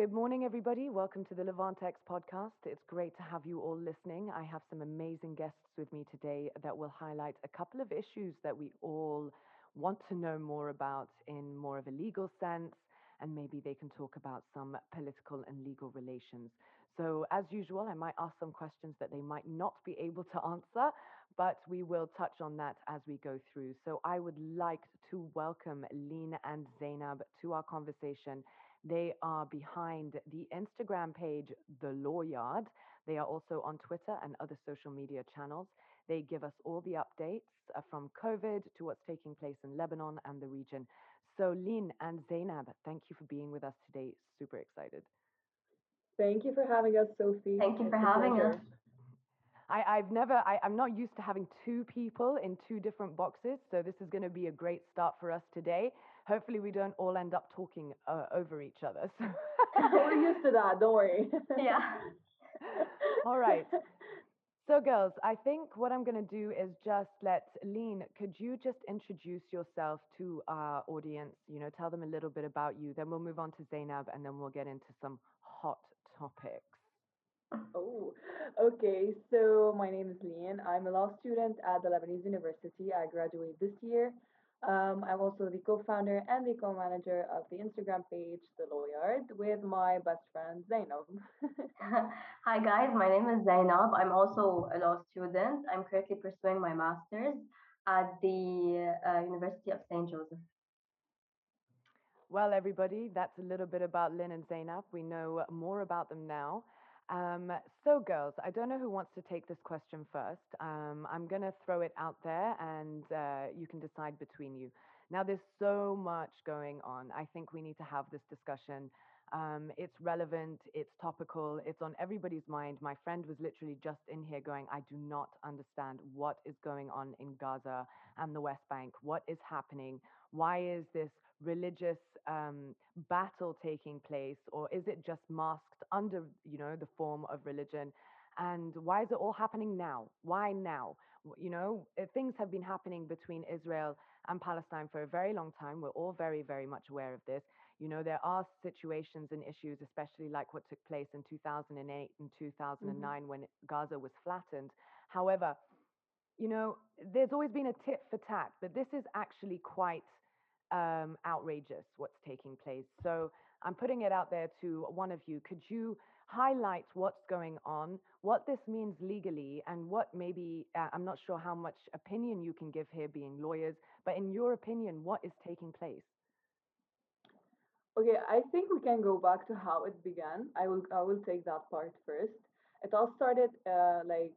Good morning, everybody. Welcome to the Levantex podcast. It's great to have you all listening. I have some amazing guests with me today that will highlight a couple of issues that we all want to know more about in more of a legal sense, and maybe they can talk about some political and legal relations. So, as usual, I might ask some questions that they might not be able to answer, but we will touch on that as we go through. So, I would like to welcome Lene and Zeinab to our conversation. They are behind the Instagram page, The Lawyard. They are also on Twitter and other social media channels. They give us all the updates uh, from COVID to what's taking place in Lebanon and the region. So, Lene and Zeinab, thank you for being with us today. Super excited. Thank you for having us, Sophie. Thank you for having us. I, I've never, I, I'm not used to having two people in two different boxes, so this is going to be a great start for us today. Hopefully, we don't all end up talking uh, over each other. So. We're used to that, don't worry. Yeah. all right. So, girls, I think what I'm going to do is just let Lean, could you just introduce yourself to our audience? You know, tell them a little bit about you. Then we'll move on to Zeinab and then we'll get into some hot topics. Oh, okay. So my name is Lean. I'm a law student at the Lebanese University. I graduate this year. Um, I'm also the co-founder and the co-manager of the Instagram page, The Lawyard, with my best friend Zeinab. Hi guys, my name is Zeinab. I'm also a law student. I'm currently pursuing my master's at the uh, University of St. Joseph. Well, everybody, that's a little bit about Lene and Zeinab. We know more about them now. Um, so, girls, I don't know who wants to take this question first. Um, I'm going to throw it out there and uh, you can decide between you. Now, there's so much going on. I think we need to have this discussion. Um, it's relevant, it's topical, it's on everybody's mind. My friend was literally just in here going, I do not understand what is going on in Gaza and the West Bank. What is happening? Why is this religious um, battle taking place, or is it just masked under, you know, the form of religion? And why is it all happening now? Why now? You know, eh, things have been happening between Israel and Palestine for a very long time. We're all very, very much aware of this. You know, there are situations and issues, especially like what took place in 2008 and 2009 mm-hmm. when Gaza was flattened. However, you know, there's always been a tit for tat, but this is actually quite um, outrageous what's taking place. So I'm putting it out there to one of you. Could you highlight what's going on, what this means legally, and what maybe, uh, I'm not sure how much opinion you can give here being lawyers, but in your opinion, what is taking place? Okay, I think we can go back to how it began. I will I will take that part first. It all started uh, like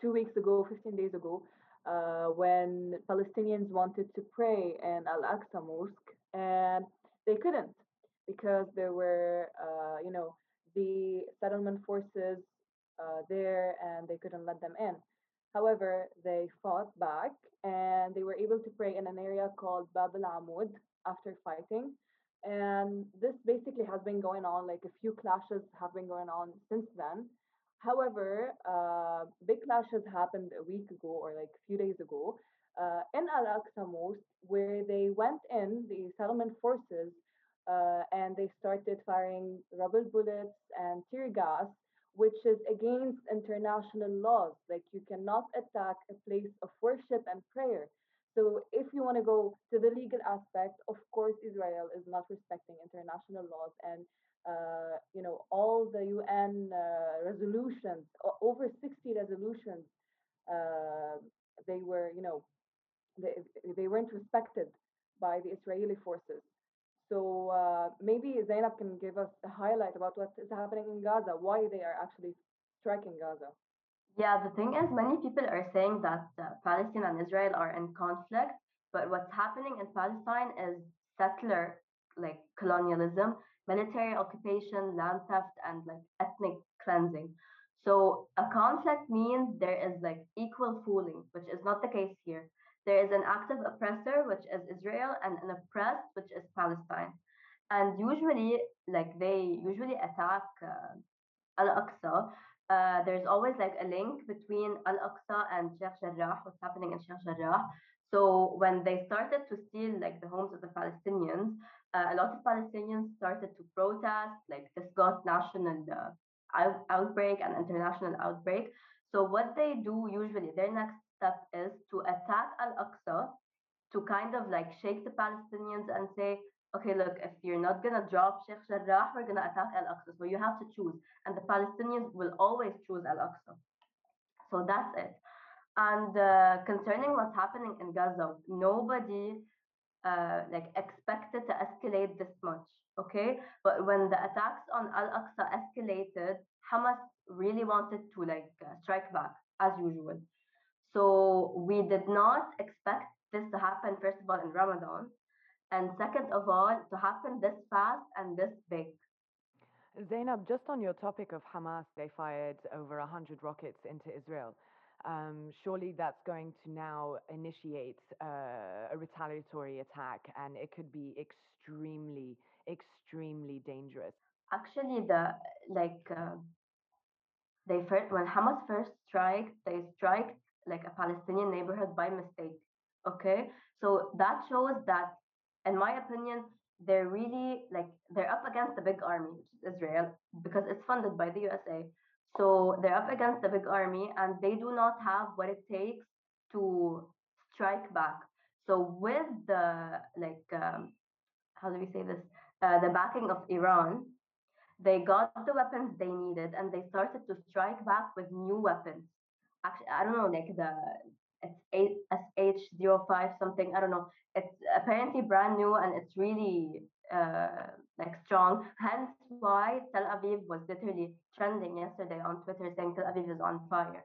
two weeks ago, 15 days ago, uh, when Palestinians wanted to pray in Al Aqsa Mosque and they couldn't because there were, uh, you know, the settlement forces uh, there and they couldn't let them in. However, they fought back and they were able to pray in an area called Bab al Amud after fighting. And this basically has been going on, like a few clashes have been going on since then. However, uh, big clashes happened a week ago or like a few days ago uh, in Al Aqsa Mosque, where they went in, the settlement forces, uh, and they started firing rubber bullets and tear gas, which is against international laws. Like you cannot attack a place of worship and prayer. So if you want to go to the legal aspect, of course, Israel is not respecting international laws and uh, you know, all the UN uh, resolutions, over 60 resolutions, uh, they were, you know, they, they weren't respected by the Israeli forces. So uh, maybe Zeinab can give us a highlight about what is happening in Gaza, why they are actually striking Gaza. Yeah, the thing is, many people are saying that uh, Palestine and Israel are in conflict, but what's happening in Palestine is settler like colonialism military occupation, land theft, and like ethnic cleansing. So a conflict means there is like equal fooling, which is not the case here. There is an active oppressor, which is Israel, and an oppressed, which is Palestine. And usually, like they usually attack uh, Al Aqsa. Uh, there's always like a link between Al Aqsa and Sheikh Jarrah, what's happening in Sheikh Jarrah. So when they started to steal like the homes of the Palestinians, a lot of Palestinians started to protest, like this got national uh, out- outbreak and international outbreak. So what they do usually, their next step is to attack Al-Aqsa to kind of like shake the Palestinians and say, okay, look, if you're not gonna drop Sheikh Jarrah, we're gonna attack Al-Aqsa. So you have to choose, and the Palestinians will always choose Al-Aqsa. So that's it. And uh, concerning what's happening in Gaza, nobody uh, like expected to escalate this much. Okay, but when the attacks on Al Aqsa escalated, Hamas really wanted to like uh, strike back as usual. So we did not expect this to happen first of all in Ramadan, and second of all to happen this fast and this big. Zeinab, just on your topic of Hamas, they fired over 100 rockets into Israel. Um, surely that's going to now initiate uh, a retaliatory attack, and it could be extremely, extremely dangerous. Actually, the like uh, they first when Hamas first strike, they strike like a Palestinian neighborhood by mistake. Okay, so that shows that, in my opinion, they're really like they're up against the big army, which is Israel, because it's funded by the USA. So they're up against the big army, and they do not have what it takes to strike back. So with the like, um, how do we say this? Uh, the backing of Iran, they got the weapons they needed, and they started to strike back with new weapons. Actually, I don't know, like the it's SH05 something. I don't know. It's apparently brand new, and it's really like strong. Hence why Tel Aviv was literally trending yesterday on Twitter saying Tel Aviv is on fire.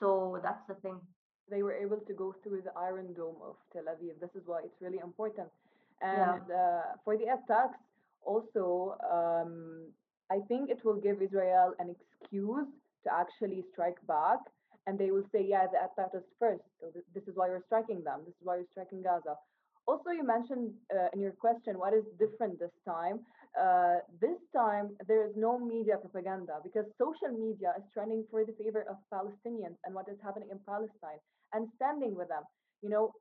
So that's the thing. They were able to go through the Iron Dome of Tel Aviv. This is why it's really important. And Yeah. uh, for the attacks, also, um, I think it will give Israel an excuse to actually strike back. And they will say, yeah, the attacked us first. So th- this is why we're striking them. This is why we're striking Gaza. Also, you mentioned uh, in your question what is different this time. Uh, this time, there is no media propaganda because social media is trending for the favor of Palestinians and what is happening in Palestine and standing with them. You know,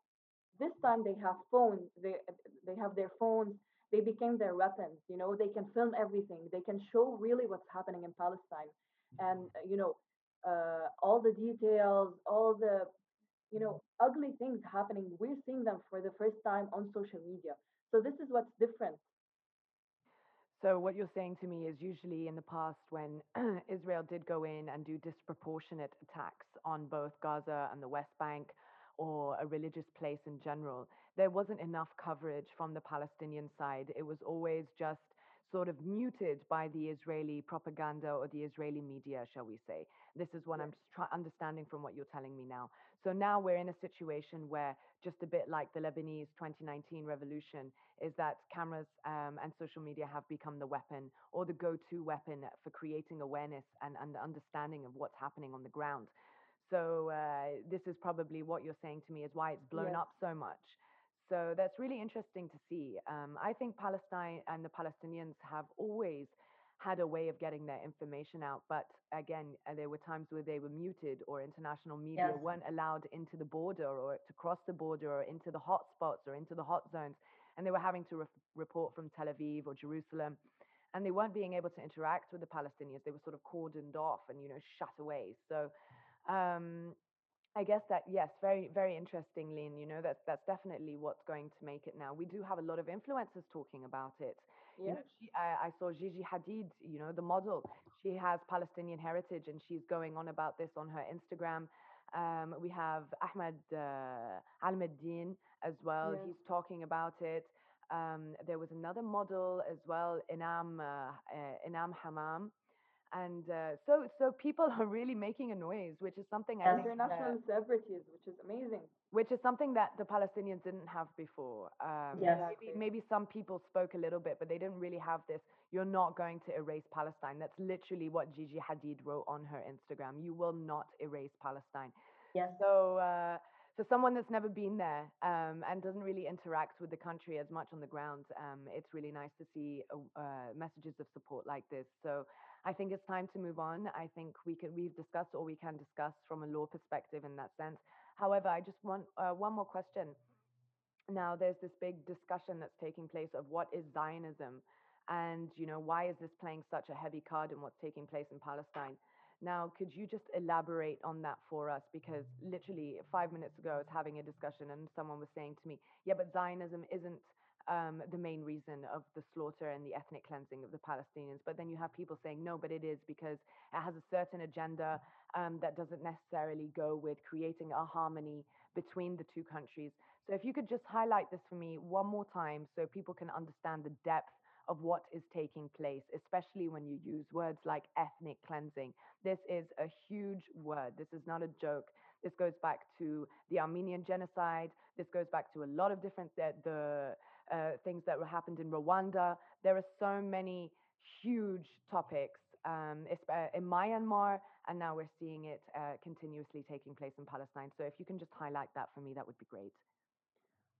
this time they have phones. They they have their phones. They became their weapons. You know, they can film everything. They can show really what's happening in Palestine, and uh, you know, uh, all the details, all the you know, ugly things happening. We're seeing them for the first time on social media. So this is what's different. So what you're saying to me is usually in the past when Israel did go in and do disproportionate attacks on both Gaza and the West Bank or a religious place in general, there wasn't enough coverage from the Palestinian side. It was always just sort of muted by the Israeli propaganda or the Israeli media, shall we say. This is what I'm just try- understanding from what you're telling me now. So now we're in a situation where, just a bit like the Lebanese 2019 revolution, is that cameras um, and social media have become the weapon or the go to weapon for creating awareness and, and understanding of what's happening on the ground. So, uh, this is probably what you're saying to me is why it's blown Yes. up so much. So, that's really interesting to see. Um, I think Palestine and the Palestinians have always had a way of getting their information out. But again, uh, there were times where they were muted or international media Yes. weren't allowed into the border or to cross the border or into the hot spots or into the hot zones. And they were having to re- report from Tel Aviv or Jerusalem. And they weren't being able to interact with the Palestinians. They were sort of cordoned off and, you know, shut away. So um, I guess that yes, very very interestingly, and you know that's that's definitely what's going to make it now. We do have a lot of influencers talking about it. You Yeah. know, she, I, I saw Gigi Hadid, you know, the model. She has Palestinian heritage, and she's going on about this on her Instagram. Um, we have Ahmed uh, Almeddin as well. Yes. He's talking about it. Um, there was another model as well, Imaan uh, uh, Imaan Hammam, and uh, so so people are really making a noise, which is something I International celebrities, which is amazing. which is something that the Palestinians didn't have before. Um, Yes. maybe, maybe some people spoke a little bit, but they didn't really have this. You're not going to erase Palestine. That's literally what Gigi Hadid wrote on her Instagram. You will not erase Palestine. Yes. So, uh, for someone that's never been there um, and doesn't really interact with the country as much on the ground, um, it's really nice to see uh, messages of support like this. So, I think it's time to move on. I think we can we've discussed all we can discuss from a law perspective in that sense. However, I just want uh, one more question. now there's this big discussion that's taking place of what is Zionism and you know why is this playing such a heavy card in what's taking place in Palestine. Now, could you just elaborate on that for us? Because literally five minutes ago, I was having a discussion and someone was saying to me, yeah, but Zionism isn't um, the main reason of the slaughter and the ethnic cleansing of the Palestinians. But then you have people saying, no, but it is because it has a certain agenda um, that doesn't necessarily go with creating a harmony between the two countries. So if you could just highlight this for me one more time so people can understand the depth of what is taking place, especially when you use words like ethnic cleansing. This is a huge word. This is not a joke. This goes back to the Armenian genocide. This goes back to a lot of different the, the uh, things that happened in Rwanda. There are so many huge topics um, uh, in Myanmar, and now we're seeing it uh, continuously taking place in Palestine. So if you can just highlight that for me, that would be great.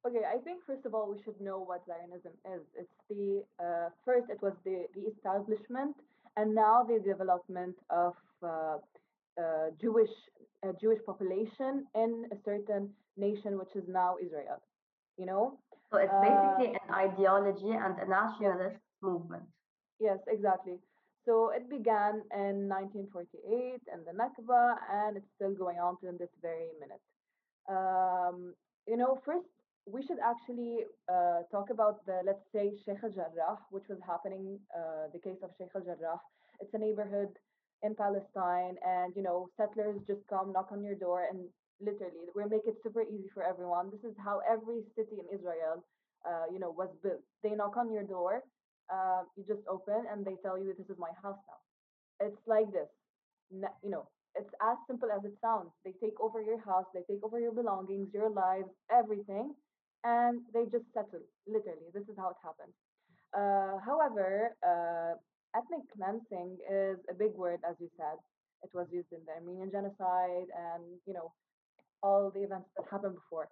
Okay, I think first of all we should know what Zionism is. It's the uh, first it was the, the establishment, and now the development of uh, uh, Jewish Jewish population in a certain nation, which is now Israel. You know. So it's basically uh, an ideology and a nationalist yes. movement. Yes, exactly. So it began in 1948 and the Nakba, and it's still going on to this very minute. Um, you know, first we should actually uh, talk about the, let's say, Sheikh al Jarrah, which was happening, uh, the case of Sheikh al Jarrah. It's a neighborhood in Palestine, and you know, settlers just come knock on your door, and literally, we make it super easy for everyone. This is how every city in Israel, uh, you know, was built. They knock on your door, uh, you just open, and they tell you, "This is my house now." It's like this, you know. It's as simple as it sounds. They take over your house, they take over your belongings, your lives, everything, and they just settle. Literally, this is how it happens. Uh, however, uh, ethnic cleansing is a big word, as you said. It was used in the Armenian genocide and you know all the events that happened before.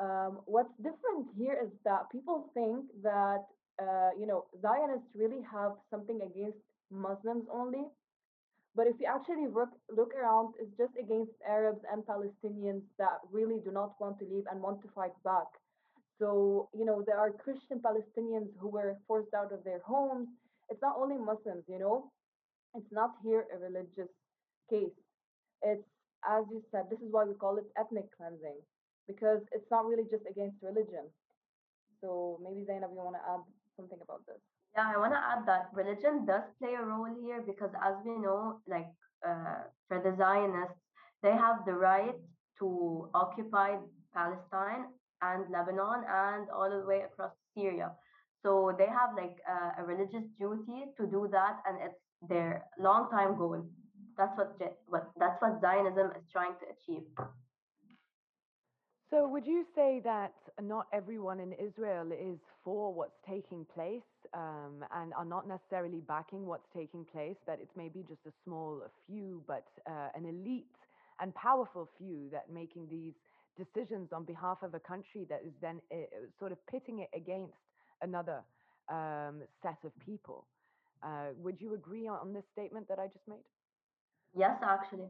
Um, what's different here is that people think that uh, you know Zionists really have something against Muslims only, but if you actually look, look around, it's just against Arabs and Palestinians that really do not want to leave and want to fight back. So, you know, there are Christian Palestinians who were forced out of their homes. It's not only Muslims, you know, it's not here a religious case. It's, as you said, this is why we call it ethnic cleansing, because it's not really just against religion. So maybe Zeinab, you want to add something about this? Yeah, I want to add that religion does play a role here because, as we know, like uh, for the Zionists, they have the right to occupy Palestine and Lebanon and all the way across Syria. So they have like a, a religious duty to do that, and it's their long time goal. That's what what that's what Zionism is trying to achieve. So, would you say that not everyone in Israel is for what's taking place um, and are not necessarily backing what's taking place? That it's maybe just a small few, but uh, an elite and powerful few that making these decisions on behalf of a country that is then uh, sort of pitting it against another um, set of people. Uh, would you agree on this statement that I just made? Yes, actually.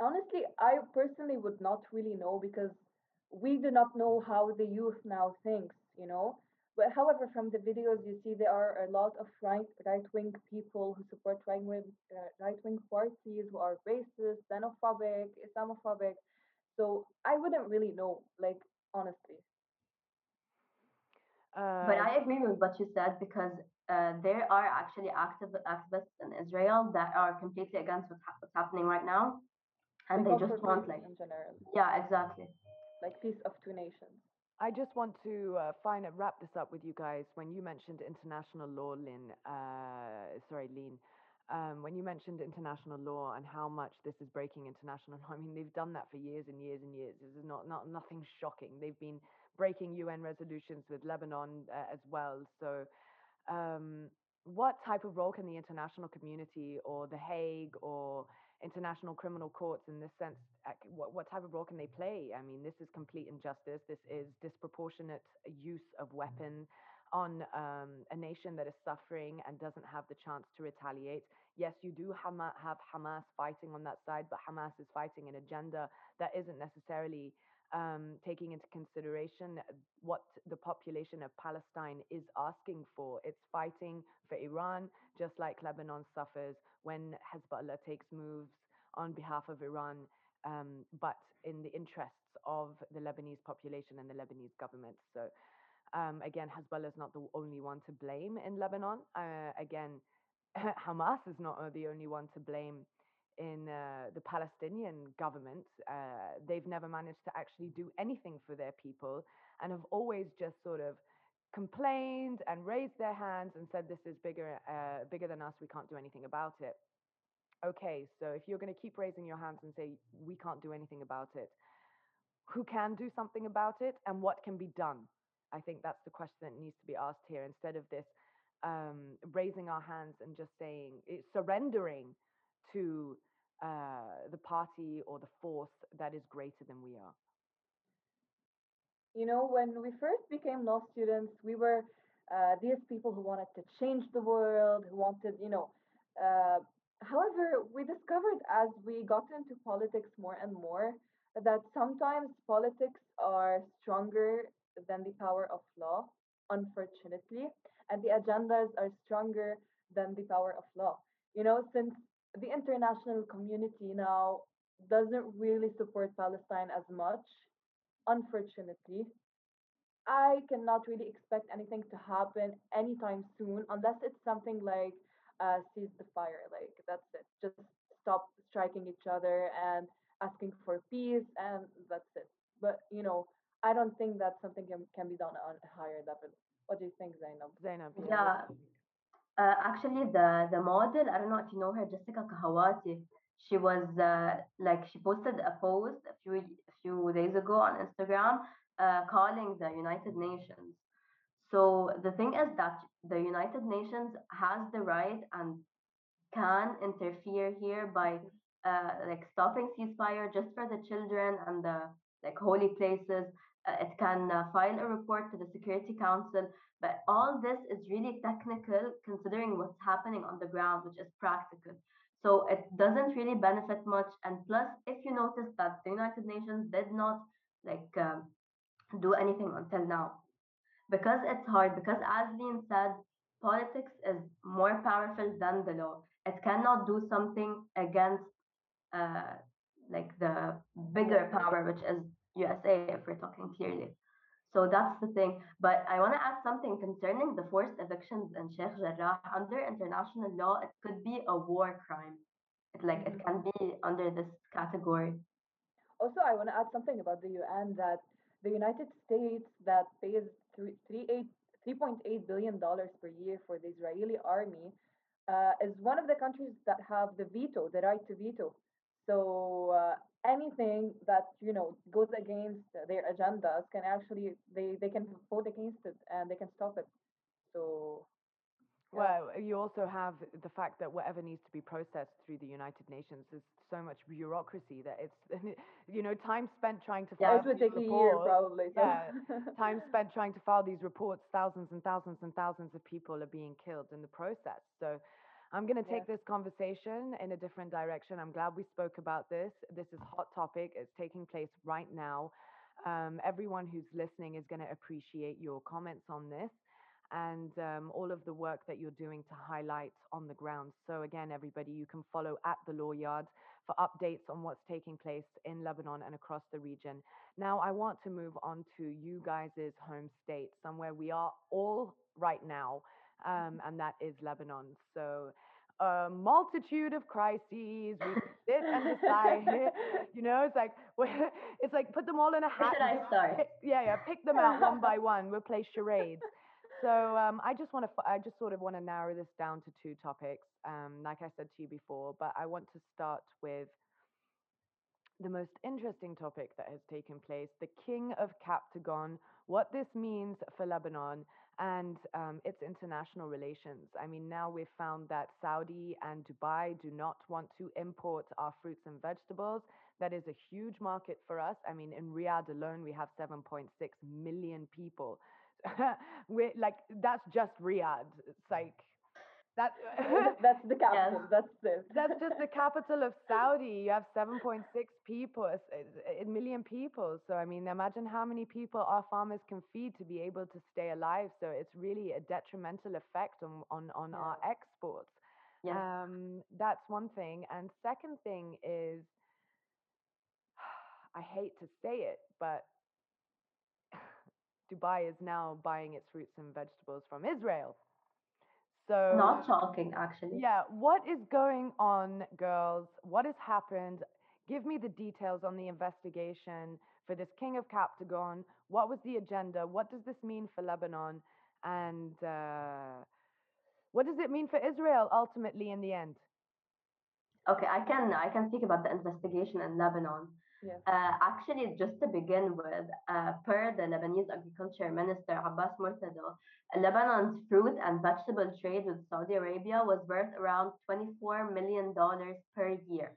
Honestly, I personally would not really know because we do not know how the youth now thinks, you know. But however, from the videos you see, there are a lot of right right wing people who support right wing uh, right wing parties who are racist, xenophobic, Islamophobic, so I wouldn't really know, like honestly. Uh, but I agree with what you said because uh, there are actually active activists in Israel that are completely against what's, ha- what's happening right now, and they, they just want like in general. Yeah, exactly. Like peace of two nations. I just want to uh, find wrap this up with you guys. When you mentioned international law, Lynn, uh, sorry, Lean, um, when you mentioned international law and how much this is breaking international law, I mean, they've done that for years and years and years. This is not, not nothing shocking. They've been breaking UN resolutions with Lebanon uh, as well. So, um, what type of role can the international community or The Hague or international criminal courts in this sense, what, what type of role can they play? I mean, this is complete injustice. This is disproportionate use of weapon on um, a nation that is suffering and doesn't have the chance to retaliate. Yes, you do have Hamas fighting on that side, but Hamas is fighting an agenda that isn't necessarily um, taking into consideration what the population of Palestine is asking for. It's fighting for Iran, just like Lebanon suffers when Hezbollah takes moves on behalf of Iran, um, but in the interests of the Lebanese population and the Lebanese government. So, um, again, Hezbollah is not the only one to blame in Lebanon. Uh, again, Hamas is not the only one to blame in uh, the Palestinian government. Uh, they've never managed to actually do anything for their people and have always just sort of complained and raised their hands and said, "This is bigger, uh, bigger than us. We can't do anything about it." Okay, so if you're going to keep raising your hands and say we can't do anything about it, who can do something about it, and what can be done? I think that's the question that needs to be asked here instead of this um, raising our hands and just saying it's surrendering to uh, the party or the force that is greater than we are? You know, when we first became law students, we were uh, these people who wanted to change the world, who wanted, you know. Uh, however, we discovered as we got into politics more and more that sometimes politics are stronger than the power of law, unfortunately, and the agendas are stronger than the power of law. You know, since the international community now doesn't really support Palestine as much, unfortunately. I cannot really expect anything to happen anytime soon unless it's something like uh, cease the fire. Like, that's it. Just stop striking each other and asking for peace, and that's it. But, you know, I don't think that something can, can be done on a higher level. What do you think, Zeinab? Zeinab, yeah. Uh, actually, the the model, I don't know if you know her, Jessica Kahawaty. She was uh, like she posted a post a few a few days ago on Instagram, uh, calling the United Nations. So the thing is that the United Nations has the right and can interfere here by uh, like stopping ceasefire just for the children and the like holy places. Uh, it can uh, file a report to the Security Council but all this is really technical considering what's happening on the ground, which is practical. So it doesn't really benefit much. And plus, if you notice that the United Nations did not like um, do anything until now, because it's hard, because as Lean said, politics is more powerful than the law. It cannot do something against uh, like the bigger power, which is USA, if we're talking clearly. So that's the thing. But I want to add something concerning the forced evictions in Sheikh Jarrah. Under international law, it could be a war crime. It, like it can be under this category. Also, I want to add something about the UN that the United States that pays $3.8 billion per year for the Israeli army uh, is one of the countries that have the veto, the right to veto. So uh, anything that you know goes against their agendas can actually they they can vote against it and they can stop it. So. Yeah. Well, uh, you also have the fact that whatever needs to be processed through the United Nations is so much bureaucracy that it's, you know, time spent trying to file. Yeah, it would take reports, a year probably. So. Yeah, time spent trying to file these reports. Thousands and thousands and thousands of people are being killed in the process. So I'm going to take this conversation in a different direction. I'm glad we spoke about this. This is a hot topic. It's taking place right now. Um, everyone who's listening is going to appreciate your comments on this and um, all of the work that you're doing to highlight on the ground. So again, everybody, you can follow at the Lawyard for updates on what's taking place in Lebanon and across the region. Now, I want to move on to you guys' home state, somewhere we are all right now um, and that is Lebanon. So a multitude of crises. We sit and decide. you know, it's like it's like put them all in a hat. Where should I start? Pick, yeah, yeah. Pick them out one by one. We'll play charades. So um, I just want to, I just sort of want to narrow this down to two topics. Um, like I said to you before, but I want to start with the most interesting topic that has taken place: the King of Captagon. What this means for Lebanon and um, its international relations. I mean, now we've found that Saudi and Dubai do not want to import our fruits and vegetables. That is a huge market for us. I mean, in Riyadh alone, we have 7.6 million people. We're, like that's just Riyadh. It's like That That's the capital. Yes. That's it. That's just the capital of Saudi. You have 7.6 people, a million people. So, I mean, imagine how many people our farmers can feed to be able to stay alive. So, it's really a detrimental effect on, on, on our exports. Yes. Um, that's one thing. And second thing is, I hate to say it, but Dubai is now buying its fruits and vegetables from Israel. So Not shocking, actually. yeah, what is going on, girls? What has happened? Give me the details on the investigation for this king of Captagon. What was the agenda? What does this mean for Lebanon? And uh, what does it mean for Israel ultimately in the end? Okay, I can I can speak about the investigation in Lebanon. Yes. Uh, actually, just to begin with, uh, per the Lebanese Agriculture Minister Abbas Murtada, Lebanon's fruit and vegetable trade with Saudi Arabia was worth around $24 million per year.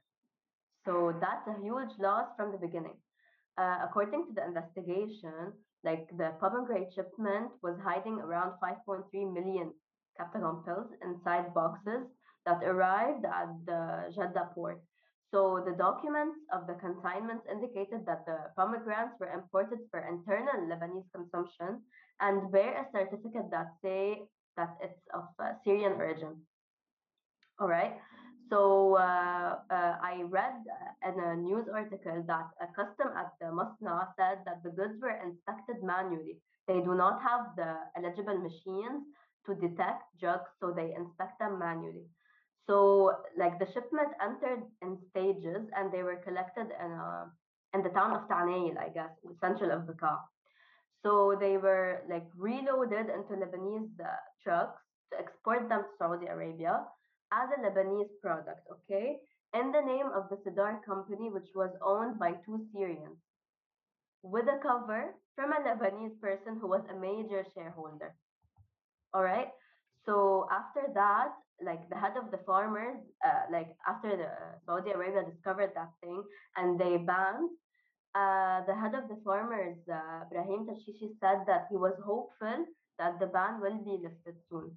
So that's a huge loss from the beginning. Uh, according to the investigation, like the pomegranate shipment was hiding around 5.3 million Captagon pills inside boxes that arrived at the Jeddah port. So the documents of the consignments indicated that the pomegranates were imported for internal Lebanese consumption and bear a certificate that say that it's of uh, Syrian origin. All right. So uh, uh, I read uh, in a news article that a custom at the Masnaa said that the goods were inspected manually. They do not have the eligible machines to detect drugs, so they inspect them manually. So, like the shipment entered in stages, and they were collected in a, in the town of Taanayel, I guess, central of Bekaa. So they were like reloaded into Lebanese uh, trucks to export them to Saudi Arabia as a Lebanese product, okay, in the name of the Sidar company, which was owned by two Syrians, with a cover from a Lebanese person who was a major shareholder. All right. So after that, like the head of the farmers, uh, like after the Saudi Arabia discovered that thing and they banned, uh, the head of the farmers, uh, Ibrahim Tarshishi, said that he was hopeful that the ban will be lifted soon.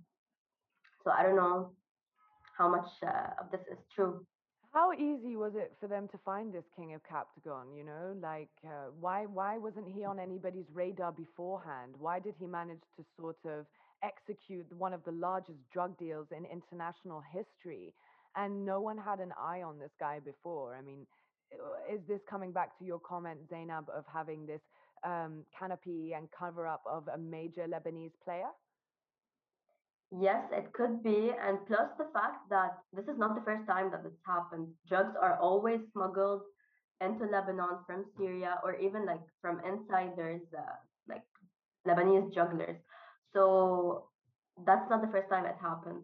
So I don't know how much uh, of this is true. How easy was it for them to find this king of Captagon? You know, like uh, why why wasn't he on anybody's radar beforehand? Why did he manage to sort of execute one of the largest drug deals in international history, and no one had an eye on this guy before? I mean, is this coming back to your comment, Zeinab, of having this um, canopy and cover up of a major Lebanese player? Yes, it could be. And plus the fact that this is not the first time that this happened. Drugs are always smuggled into Lebanon from Syria or even like from insiders, uh, like Lebanese jugglers. So that's not the first time it happened.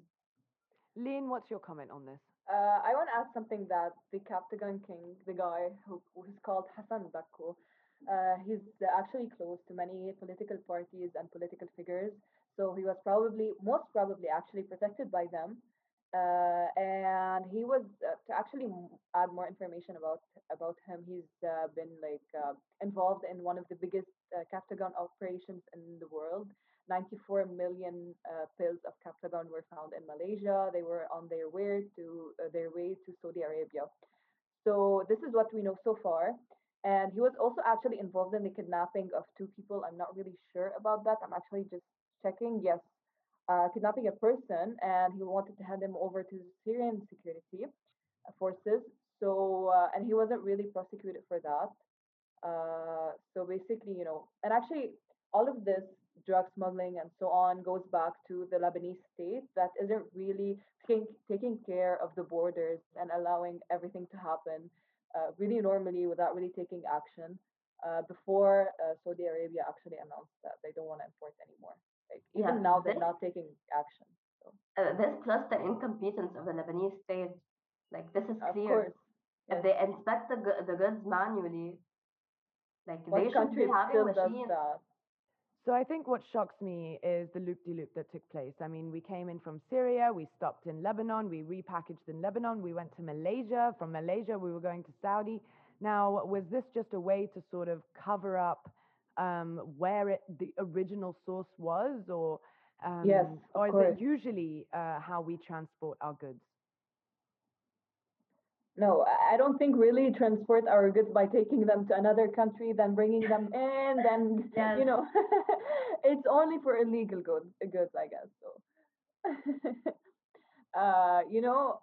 Lean, what's your comment on this? Uh, I want to add something that the Captagon King, the guy who who's called Hassan Daqqou, uh, he's actually close to many political parties and political figures. So he was probably, most probably, actually protected by them. Uh, and he was uh, to actually add more information about about him. He's uh, been like uh, involved in one of the biggest uh, Captagon operations in the world. 94 million uh, pills of Captagon were found in Malaysia. They were on their way to uh, their way to Saudi Arabia. So this is what we know so far. And he was also actually involved in the kidnapping of two people. I'm not really sure about that. I'm actually just checking. Yes, uh, kidnapping a person, and he wanted to hand him over to the Syrian security forces. So, uh, and he wasn't really prosecuted for that. Uh, so basically, you know, and actually, all of this drug smuggling and so on goes back to the Lebanese state that isn't really taking, taking care of the borders and allowing everything to happen uh, really normally without really taking action uh, before uh, Saudi Arabia actually announced that they don't want to import anymore. Like even Yeah, now, they're this not taking action. So uh, this plus the incompetence of the Lebanese state, like this is of clear. course, If yes. they inspect the the goods manually, like What they should be having machines. that? So I think what shocks me is the loop-de-loop that took place. I mean, we came in from Syria, we stopped in Lebanon, we repackaged in Lebanon, we went to Malaysia. From Malaysia, we were going to Saudi. Now, was this just a way to sort of cover up um, where it, the original source was, or Um, Yes, or is course. it usually uh, how we transport our goods? No, I don't think really transport our goods by taking them to another country, then bringing them in, then Yes. you know, it's only for illegal goods, goods, I guess. So, uh, you know,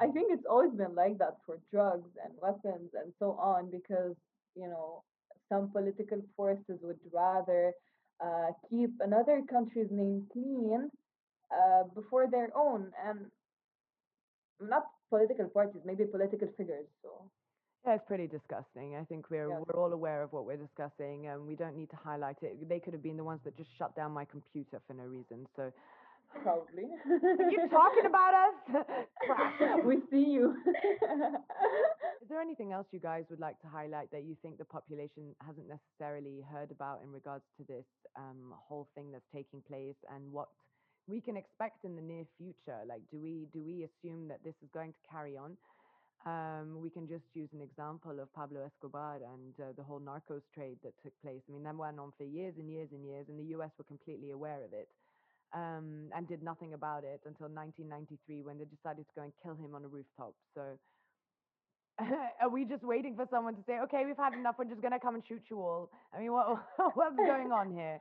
I think it's always been like that for drugs and weapons and so on because, you know, some political forces would rather uh, keep another country's name clean uh, before their own. And not political parties, maybe political figures. So, Yeah, it's pretty disgusting. I think we're yeah, we're all aware of what we're discussing, and we don't need to highlight it. They could have been the ones that just shut down my computer for no reason. So, probably. you talking about us? We see you. Is there anything else you guys would like to highlight that you think the population hasn't necessarily heard about in regards to this um, whole thing that's taking place and what we can expect in the near future? Like, do we do we assume that this is going to carry on? Um, we can just use an example of Pablo Escobar and uh, the whole narcos trade that took place. I mean, that went on for years and years and years, and the U.S. were completely aware of it um, and did nothing about it until 1993 when they decided to go and kill him on a rooftop. So are we just waiting for someone to say, okay, we've had enough, we're just going to come and shoot you all? I mean, what, what's going on here?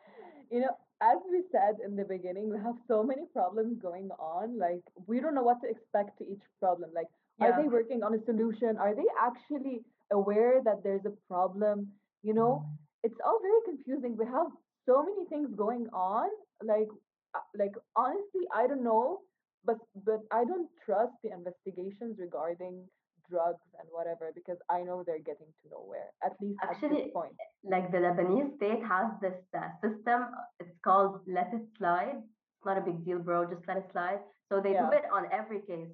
you know, as we said in the beginning, we have so many problems going on. Like, we don't know what to expect to each problem. Like, are they working on a solution? Are they actually aware that there's a problem? You know, it's all very confusing. We have so many things going on. Like, uh, like honestly, I don't know, but but I don't trust the investigations regarding drugs and whatever because I know they're getting to nowhere. At least at this Actually, point. like the Lebanese state has this uh, system. It's called let it slide. It's not a big deal, bro. Just let it slide. So they do it on every case,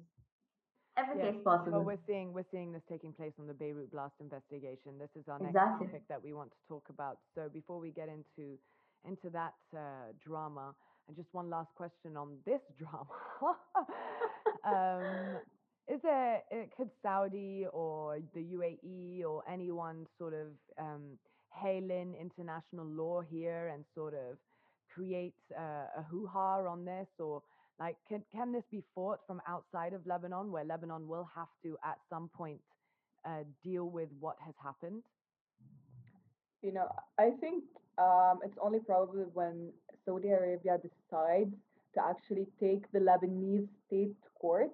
every Yes. case Well, possible. we're seeing we're seeing this taking place on the Beirut blast investigation. This is our next Exactly. topic that we want to talk about. So before we get into into that uh, drama, and just one last question on this drama. um, is there uh, could Saudi or the UAE or anyone sort of um, hail in international law here and sort of create uh, a hoo-ha on this or like, can can this be fought from outside of Lebanon, where Lebanon will have to at some point uh, deal with what has happened? You know, I think um, it's only probably when Saudi Arabia decides to actually take the Lebanese state to court.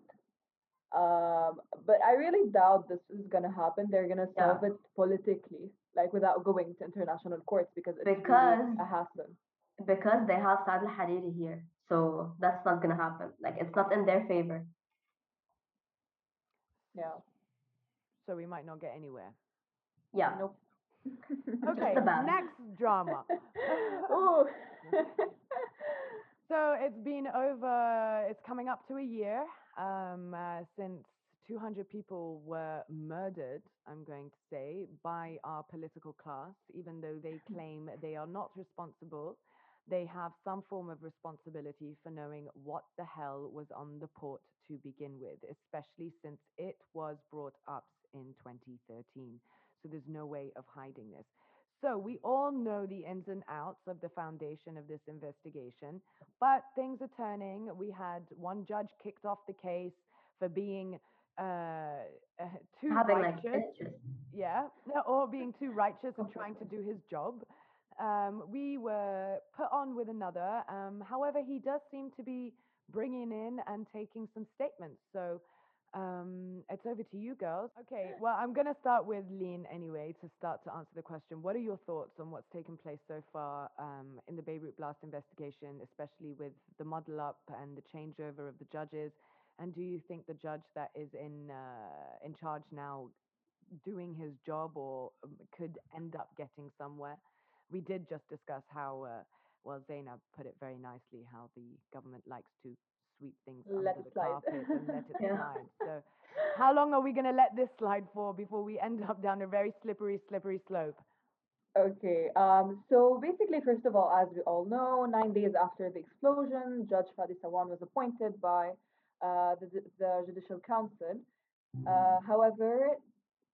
Um, but I really doubt this is gonna happen. They're gonna Yeah. solve it politically, like without going to international courts, because it's really Because a hassle. because they have Saad al Hariri here, so that's not gonna happen. Like it's not in their favor. Yeah. So we might not get anywhere. Yeah. Nope. Okay, next drama. oh. So it's been over, it's coming up to a year um, uh, since 200 people were murdered, I'm going to say, by our political class, even though they claim they are not responsible. They have some form of responsibility for knowing what the hell was on the port to begin with, especially since it was brought up in 2013. So there's no way of hiding this. So we all know the ins and outs of the foundation of this investigation, but things are turning. We had one judge kicked off the case for being uh, uh, too Having righteous, yeah, or being too righteous and trying to do his job. Um, we were put on with another. Um, however, he does seem to be bringing in and taking some statements. So um, it's over to you, girls. Okay, well, I'm going to start with Lean anyway to start to answer the question. What are your thoughts on what's taken place so far um, in the Beirut blast investigation, especially with the muddle up and the changeover of the judges? And do you think the judge that is in uh, in charge now doing his job or um, could end up getting somewhere? We did just discuss how, uh, well, Zeinab put it very nicely, how the government likes to sweep things Let under it the slide. carpet and let it Yeah. slide. So, how long are we going to let this slide for before we end up down a very slippery, slippery slope? Okay, um, so basically, first of all, as we all know, nine days after the explosion, Judge Fadi Sawan was appointed by uh, the, the Judicial Council. Uh, however,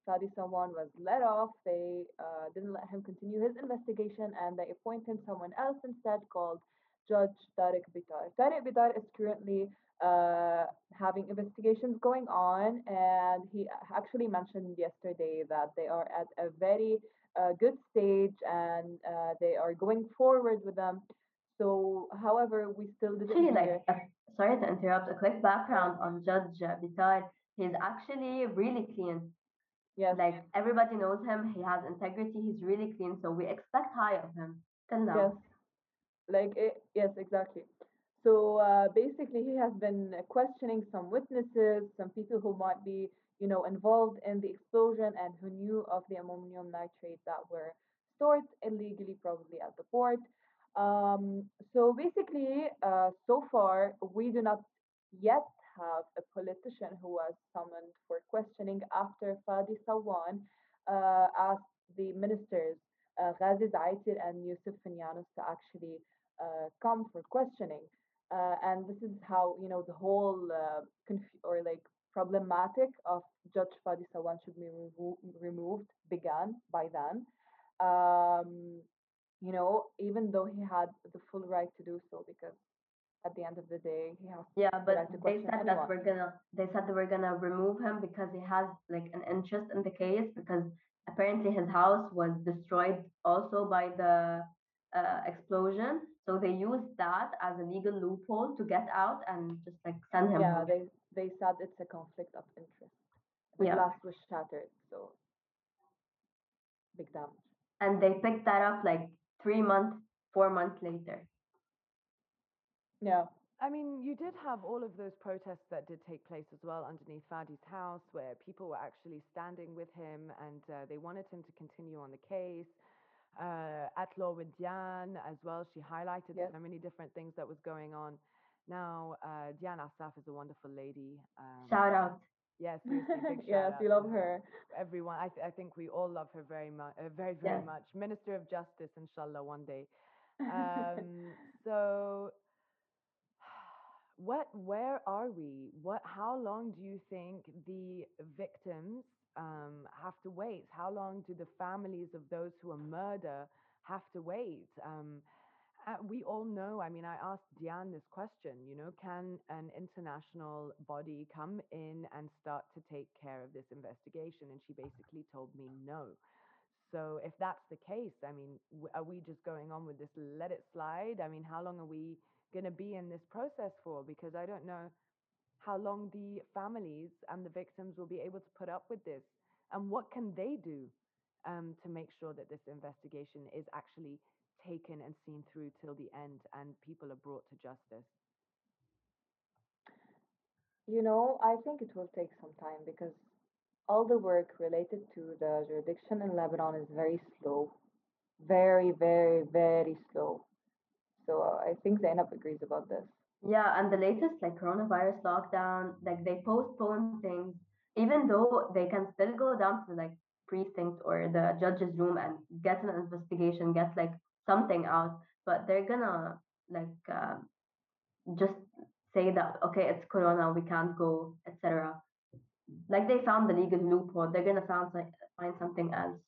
Fadi Sawan was let off. They uh, didn't let him continue his investigation and they appointed someone else instead called Judge Tariq Bitar. Tariq Bitar is currently uh, having investigations going on, and he actually mentioned yesterday that they are at a very uh, good stage and uh, they are going forward with them. So, however, we still didn't Actually, like, uh, sorry to interrupt, a quick background on Judge uh, Bitar. He's actually really clean. Yes, Like, everybody knows him. He has integrity. He's really clean. So we expect high of him till yes, now. Like it, yes, exactly. So uh, basically, he has been questioning some witnesses, some people who might be, you know, involved in the explosion and who knew of the ammonium nitrate that were stored illegally, probably at the port. Um, so basically, uh, so far, we do not yet have a politician who was summoned for questioning after Fadi Sawan uh, asked the ministers, uh, Ghazi Zaitir and Yusuf Finyanos, to actually uh, come for questioning. Uh, and this is how, you know, the whole uh, conf- or like problematic of Judge Fadi Sawan should be remo- removed began by then. Um, you know, even though he had the full right to do so, because at the end of the day, he has Yeah, but right they said that we're gonna they said that we're gonna remove him because he has like an interest in the case because apparently his house was destroyed also by the uh, explosion. So they used that as a legal loophole to get out and just like send him Yeah, home. they they said it's a conflict of interest. The Yeah. glass was shattered, so big damage. And they picked that up like three months, four months later. Yeah, I mean, you did have all of those protests that did take place as well underneath Fadi's house, where people were actually standing with him and uh, they wanted him to continue on the case. Uh, at Law with Diane as well, she highlighted yes, so many different things that was going on. Now, uh, Diane Assaf is a wonderful lady. Um, Shout out. seriously, yes, we love her. her. Everyone, I, th- I think we all love her very much, uh, very, very Yes. much. Minister of Justice, inshallah, one day. Um, so what where are we? What how long do you think the victims um, have to wait? How long do the families of those who are murder have to wait? Um, uh, we all know i mean i asked diane this question you know can an international body come in and start to take care of this investigation? And she basically told me no. So if that's the case, I mean, w- are we just going on with this let it slide? I mean, how long are we going to be in this process for? Because I don't know how long the families and the victims will be able to put up with this. And what can they do um, to make sure that this investigation is actually taken and seen through till the end and people are brought to justice? You know, I think it will take some time because all the work related to the jurisdiction in Lebanon is very slow, very, very, very slow. So uh, I think Zeinab agrees about this. Yeah, and the latest like coronavirus lockdown, like they postpone things, even though they can still go down to like precinct or the judge's room and get an investigation, get like something out, but they're gonna like uh, just say that okay, it's corona, we can't go, etc. Like they found the legal loophole, they're gonna find like, find something else.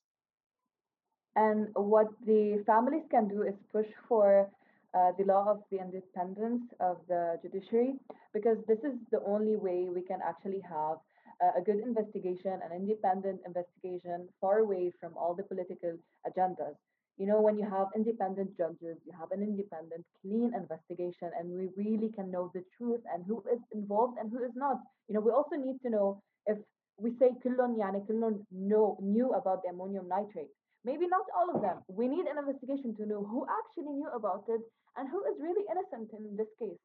And what the families can do is push for uh, the law of the independence of the judiciary, because this is the only way we can actually have uh, a good investigation, an independent investigation, far away from all the political agendas. You know, when you have independent judges, you have an independent, clean investigation, and we really can know the truth and who is involved and who is not. You know, we also need to know if we say kullun yani kullun know, knew about the ammonium nitrate. Maybe not all of them. We need an investigation to know who actually knew about it and who is really innocent in this case.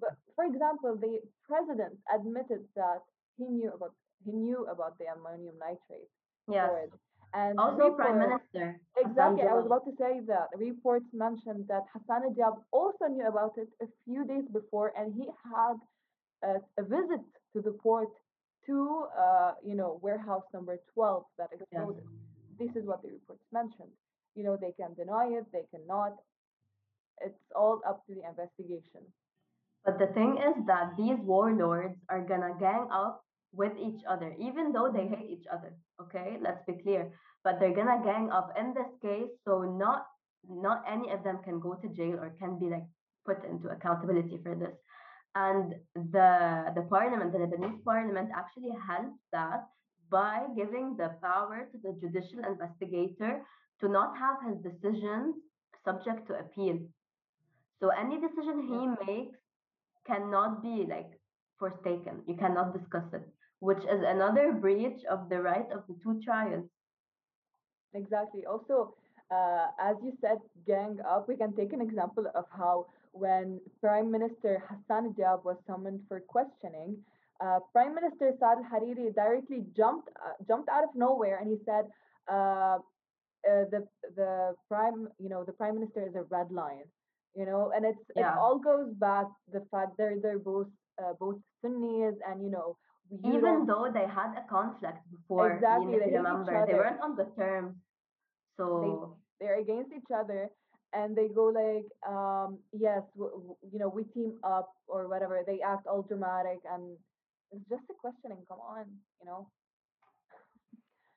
But for example, the president admitted that he knew about he knew about the ammonium nitrate Yes. storage. And Also, Prime reports Minister Hassan exactly, I was about to say that reports mentioned that Hassan Diab also knew about it a few days before, and he had a, a visit to the port to uh, you know warehouse number 12 that Yes. This is what the reports mentioned. You know, they can deny it, they cannot. It's all up to the investigation. But the thing is that these warlords are gonna gang up with each other, even though they hate each other. Okay, let's be clear. But they're gonna gang up in this case, so not not any of them can go to jail or can be like put into accountability for this. And the the parliament, the Lebanese parliament, actually helped that by giving the power to the judicial investigator to not have his decisions subject to appeal. So any decision he makes cannot be like forsaken. You cannot discuss it, which is another breach of the right of the two trials. Exactly. Also, uh, as you said, gang up, we can take an example of how when Prime Minister Hassan Diab was summoned for questioning, uh, Prime Minister Saad Hariri directly jumped uh, jumped out of nowhere and he said, uh, uh, "the the prime you know the Prime Minister is a red lion," you know, and it's yeah. it all goes back the fact they're they're both uh, both Sunnis and you know even though they had a conflict before. Exactly, they remember they weren't on the terms, so they, they're against each other and they go like um yes w- w- you know we team up or whatever they act all dramatic and it's just a questioning come on you know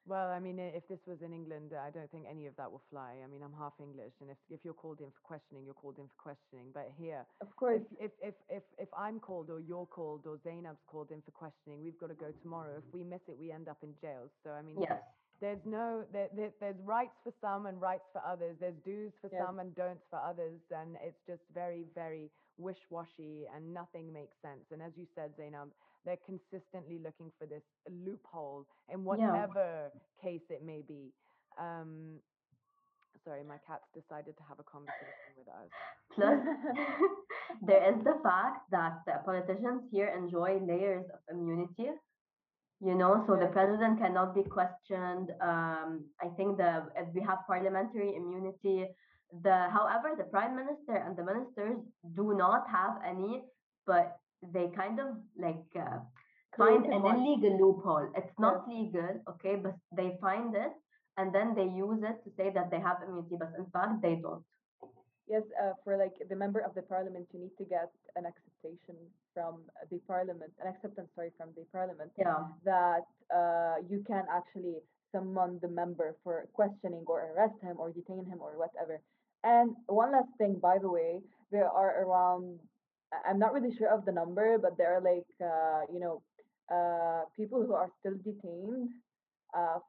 well, I mean, if this was in England, I don't think any of that will fly. I mean, I'm half English, and if, if you're called in for questioning, you're called in for questioning. But here, of course, if, if, if, if, if I'm called or you're called or Zeinab's called in for questioning, we've got to go tomorrow. If we miss it, we end up in jail. So, I mean, yes. there's no, there, there, there's rights for some and rights for others. There's do's for yes. some and don'ts for others. And it's just very, very wish washy and nothing makes sense. And as you said, Zeinab, they're consistently looking for this loophole in whatever yeah. case it may be. Um, sorry, my cat's decided to have a conversation with us. Plus, there is the fact that the politicians here enjoy layers of immunity. You know, so the president cannot be questioned. Um, I think the if we have parliamentary immunity, the however the prime minister and the ministers do not have any, but they kind of like uh, find an illegal loophole. It's not yes. legal, okay, but they find it and then they use it to say that they have immunity, but in fact they don't. Yes, uh, for like the member of the parliament, you need to get an acceptation from the parliament, an acceptance, sorry, from the parliament. Yeah. That uh, you can actually summon the member for questioning or arrest him or detain him or whatever. And one last thing, by the way, there are around I'm not really sure of the number, but there are like uh, you know uh, people who are still detained uh,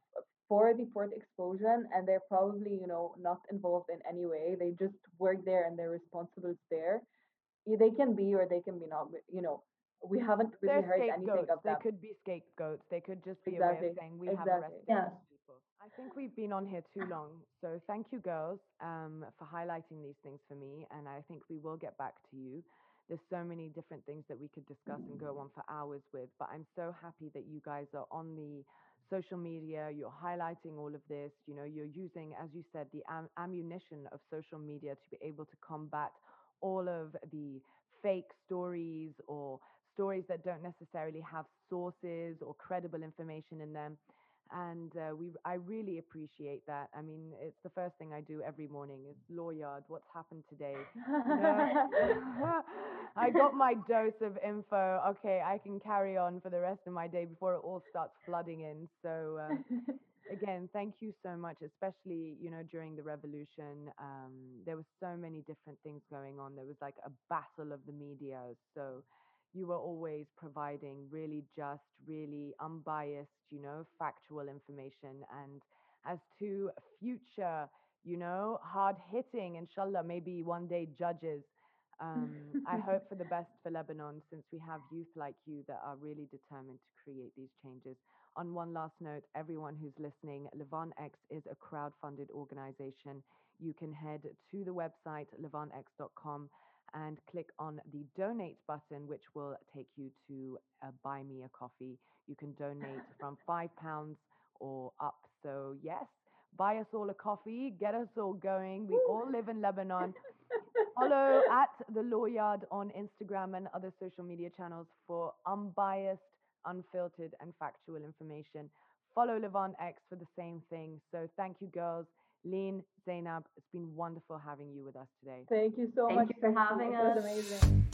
for the port explosion, and they're probably you know not involved in any way. They just work there and they're responsible there. They can be or they can be not. You know, we haven't really they're heard anything of them. They could be scapegoats. They could just be exactly. a way of saying we exactly. have arrested yeah. people. I think we've been on here too long, so thank you, girls, um, for highlighting these things for me, and I think we will get back to you there's so many different things that we could discuss and go on for hours with. But I'm so happy that you guys are on the social media, you're highlighting all of this, you know, you're using, as you said, the am- ammunition of social media to be able to combat all of the fake stories or stories that don't necessarily have sources or credible information in them and uh, we I really appreciate that. I mean, it's the first thing I do every morning is Lawyard. What's happened today? I got my dose of info. Okay, I can carry on for the rest of my day before it all starts flooding in. So. Um, again, thank you so much, especially, you know, during the revolution. Um, there were so many different things going on. There was like a battle of the media. So you were always providing really just, really unbiased, you know, factual information. And as to future, you know, hard hitting, inshallah, maybe one day judges. Um, I hope for the best for Lebanon since we have youth like you that are really determined to create these changes. On one last note, everyone who's listening, Levant X is a crowd-funded organization. You can head to the website levantx.com and click on the donate button, which will take you to uh, buy me a coffee. You can donate from five pounds or up. So yes, buy us all a coffee, get us all going. We all live in Lebanon. Follow at the Lawyard on Instagram and other social media channels for unbiased, unfiltered, and factual information. Follow Levant X for the same thing. So thank you, girls. Lynne, Zeinab, it's been wonderful having you with us today. Thank you so Thank much. You for having us. It was amazing.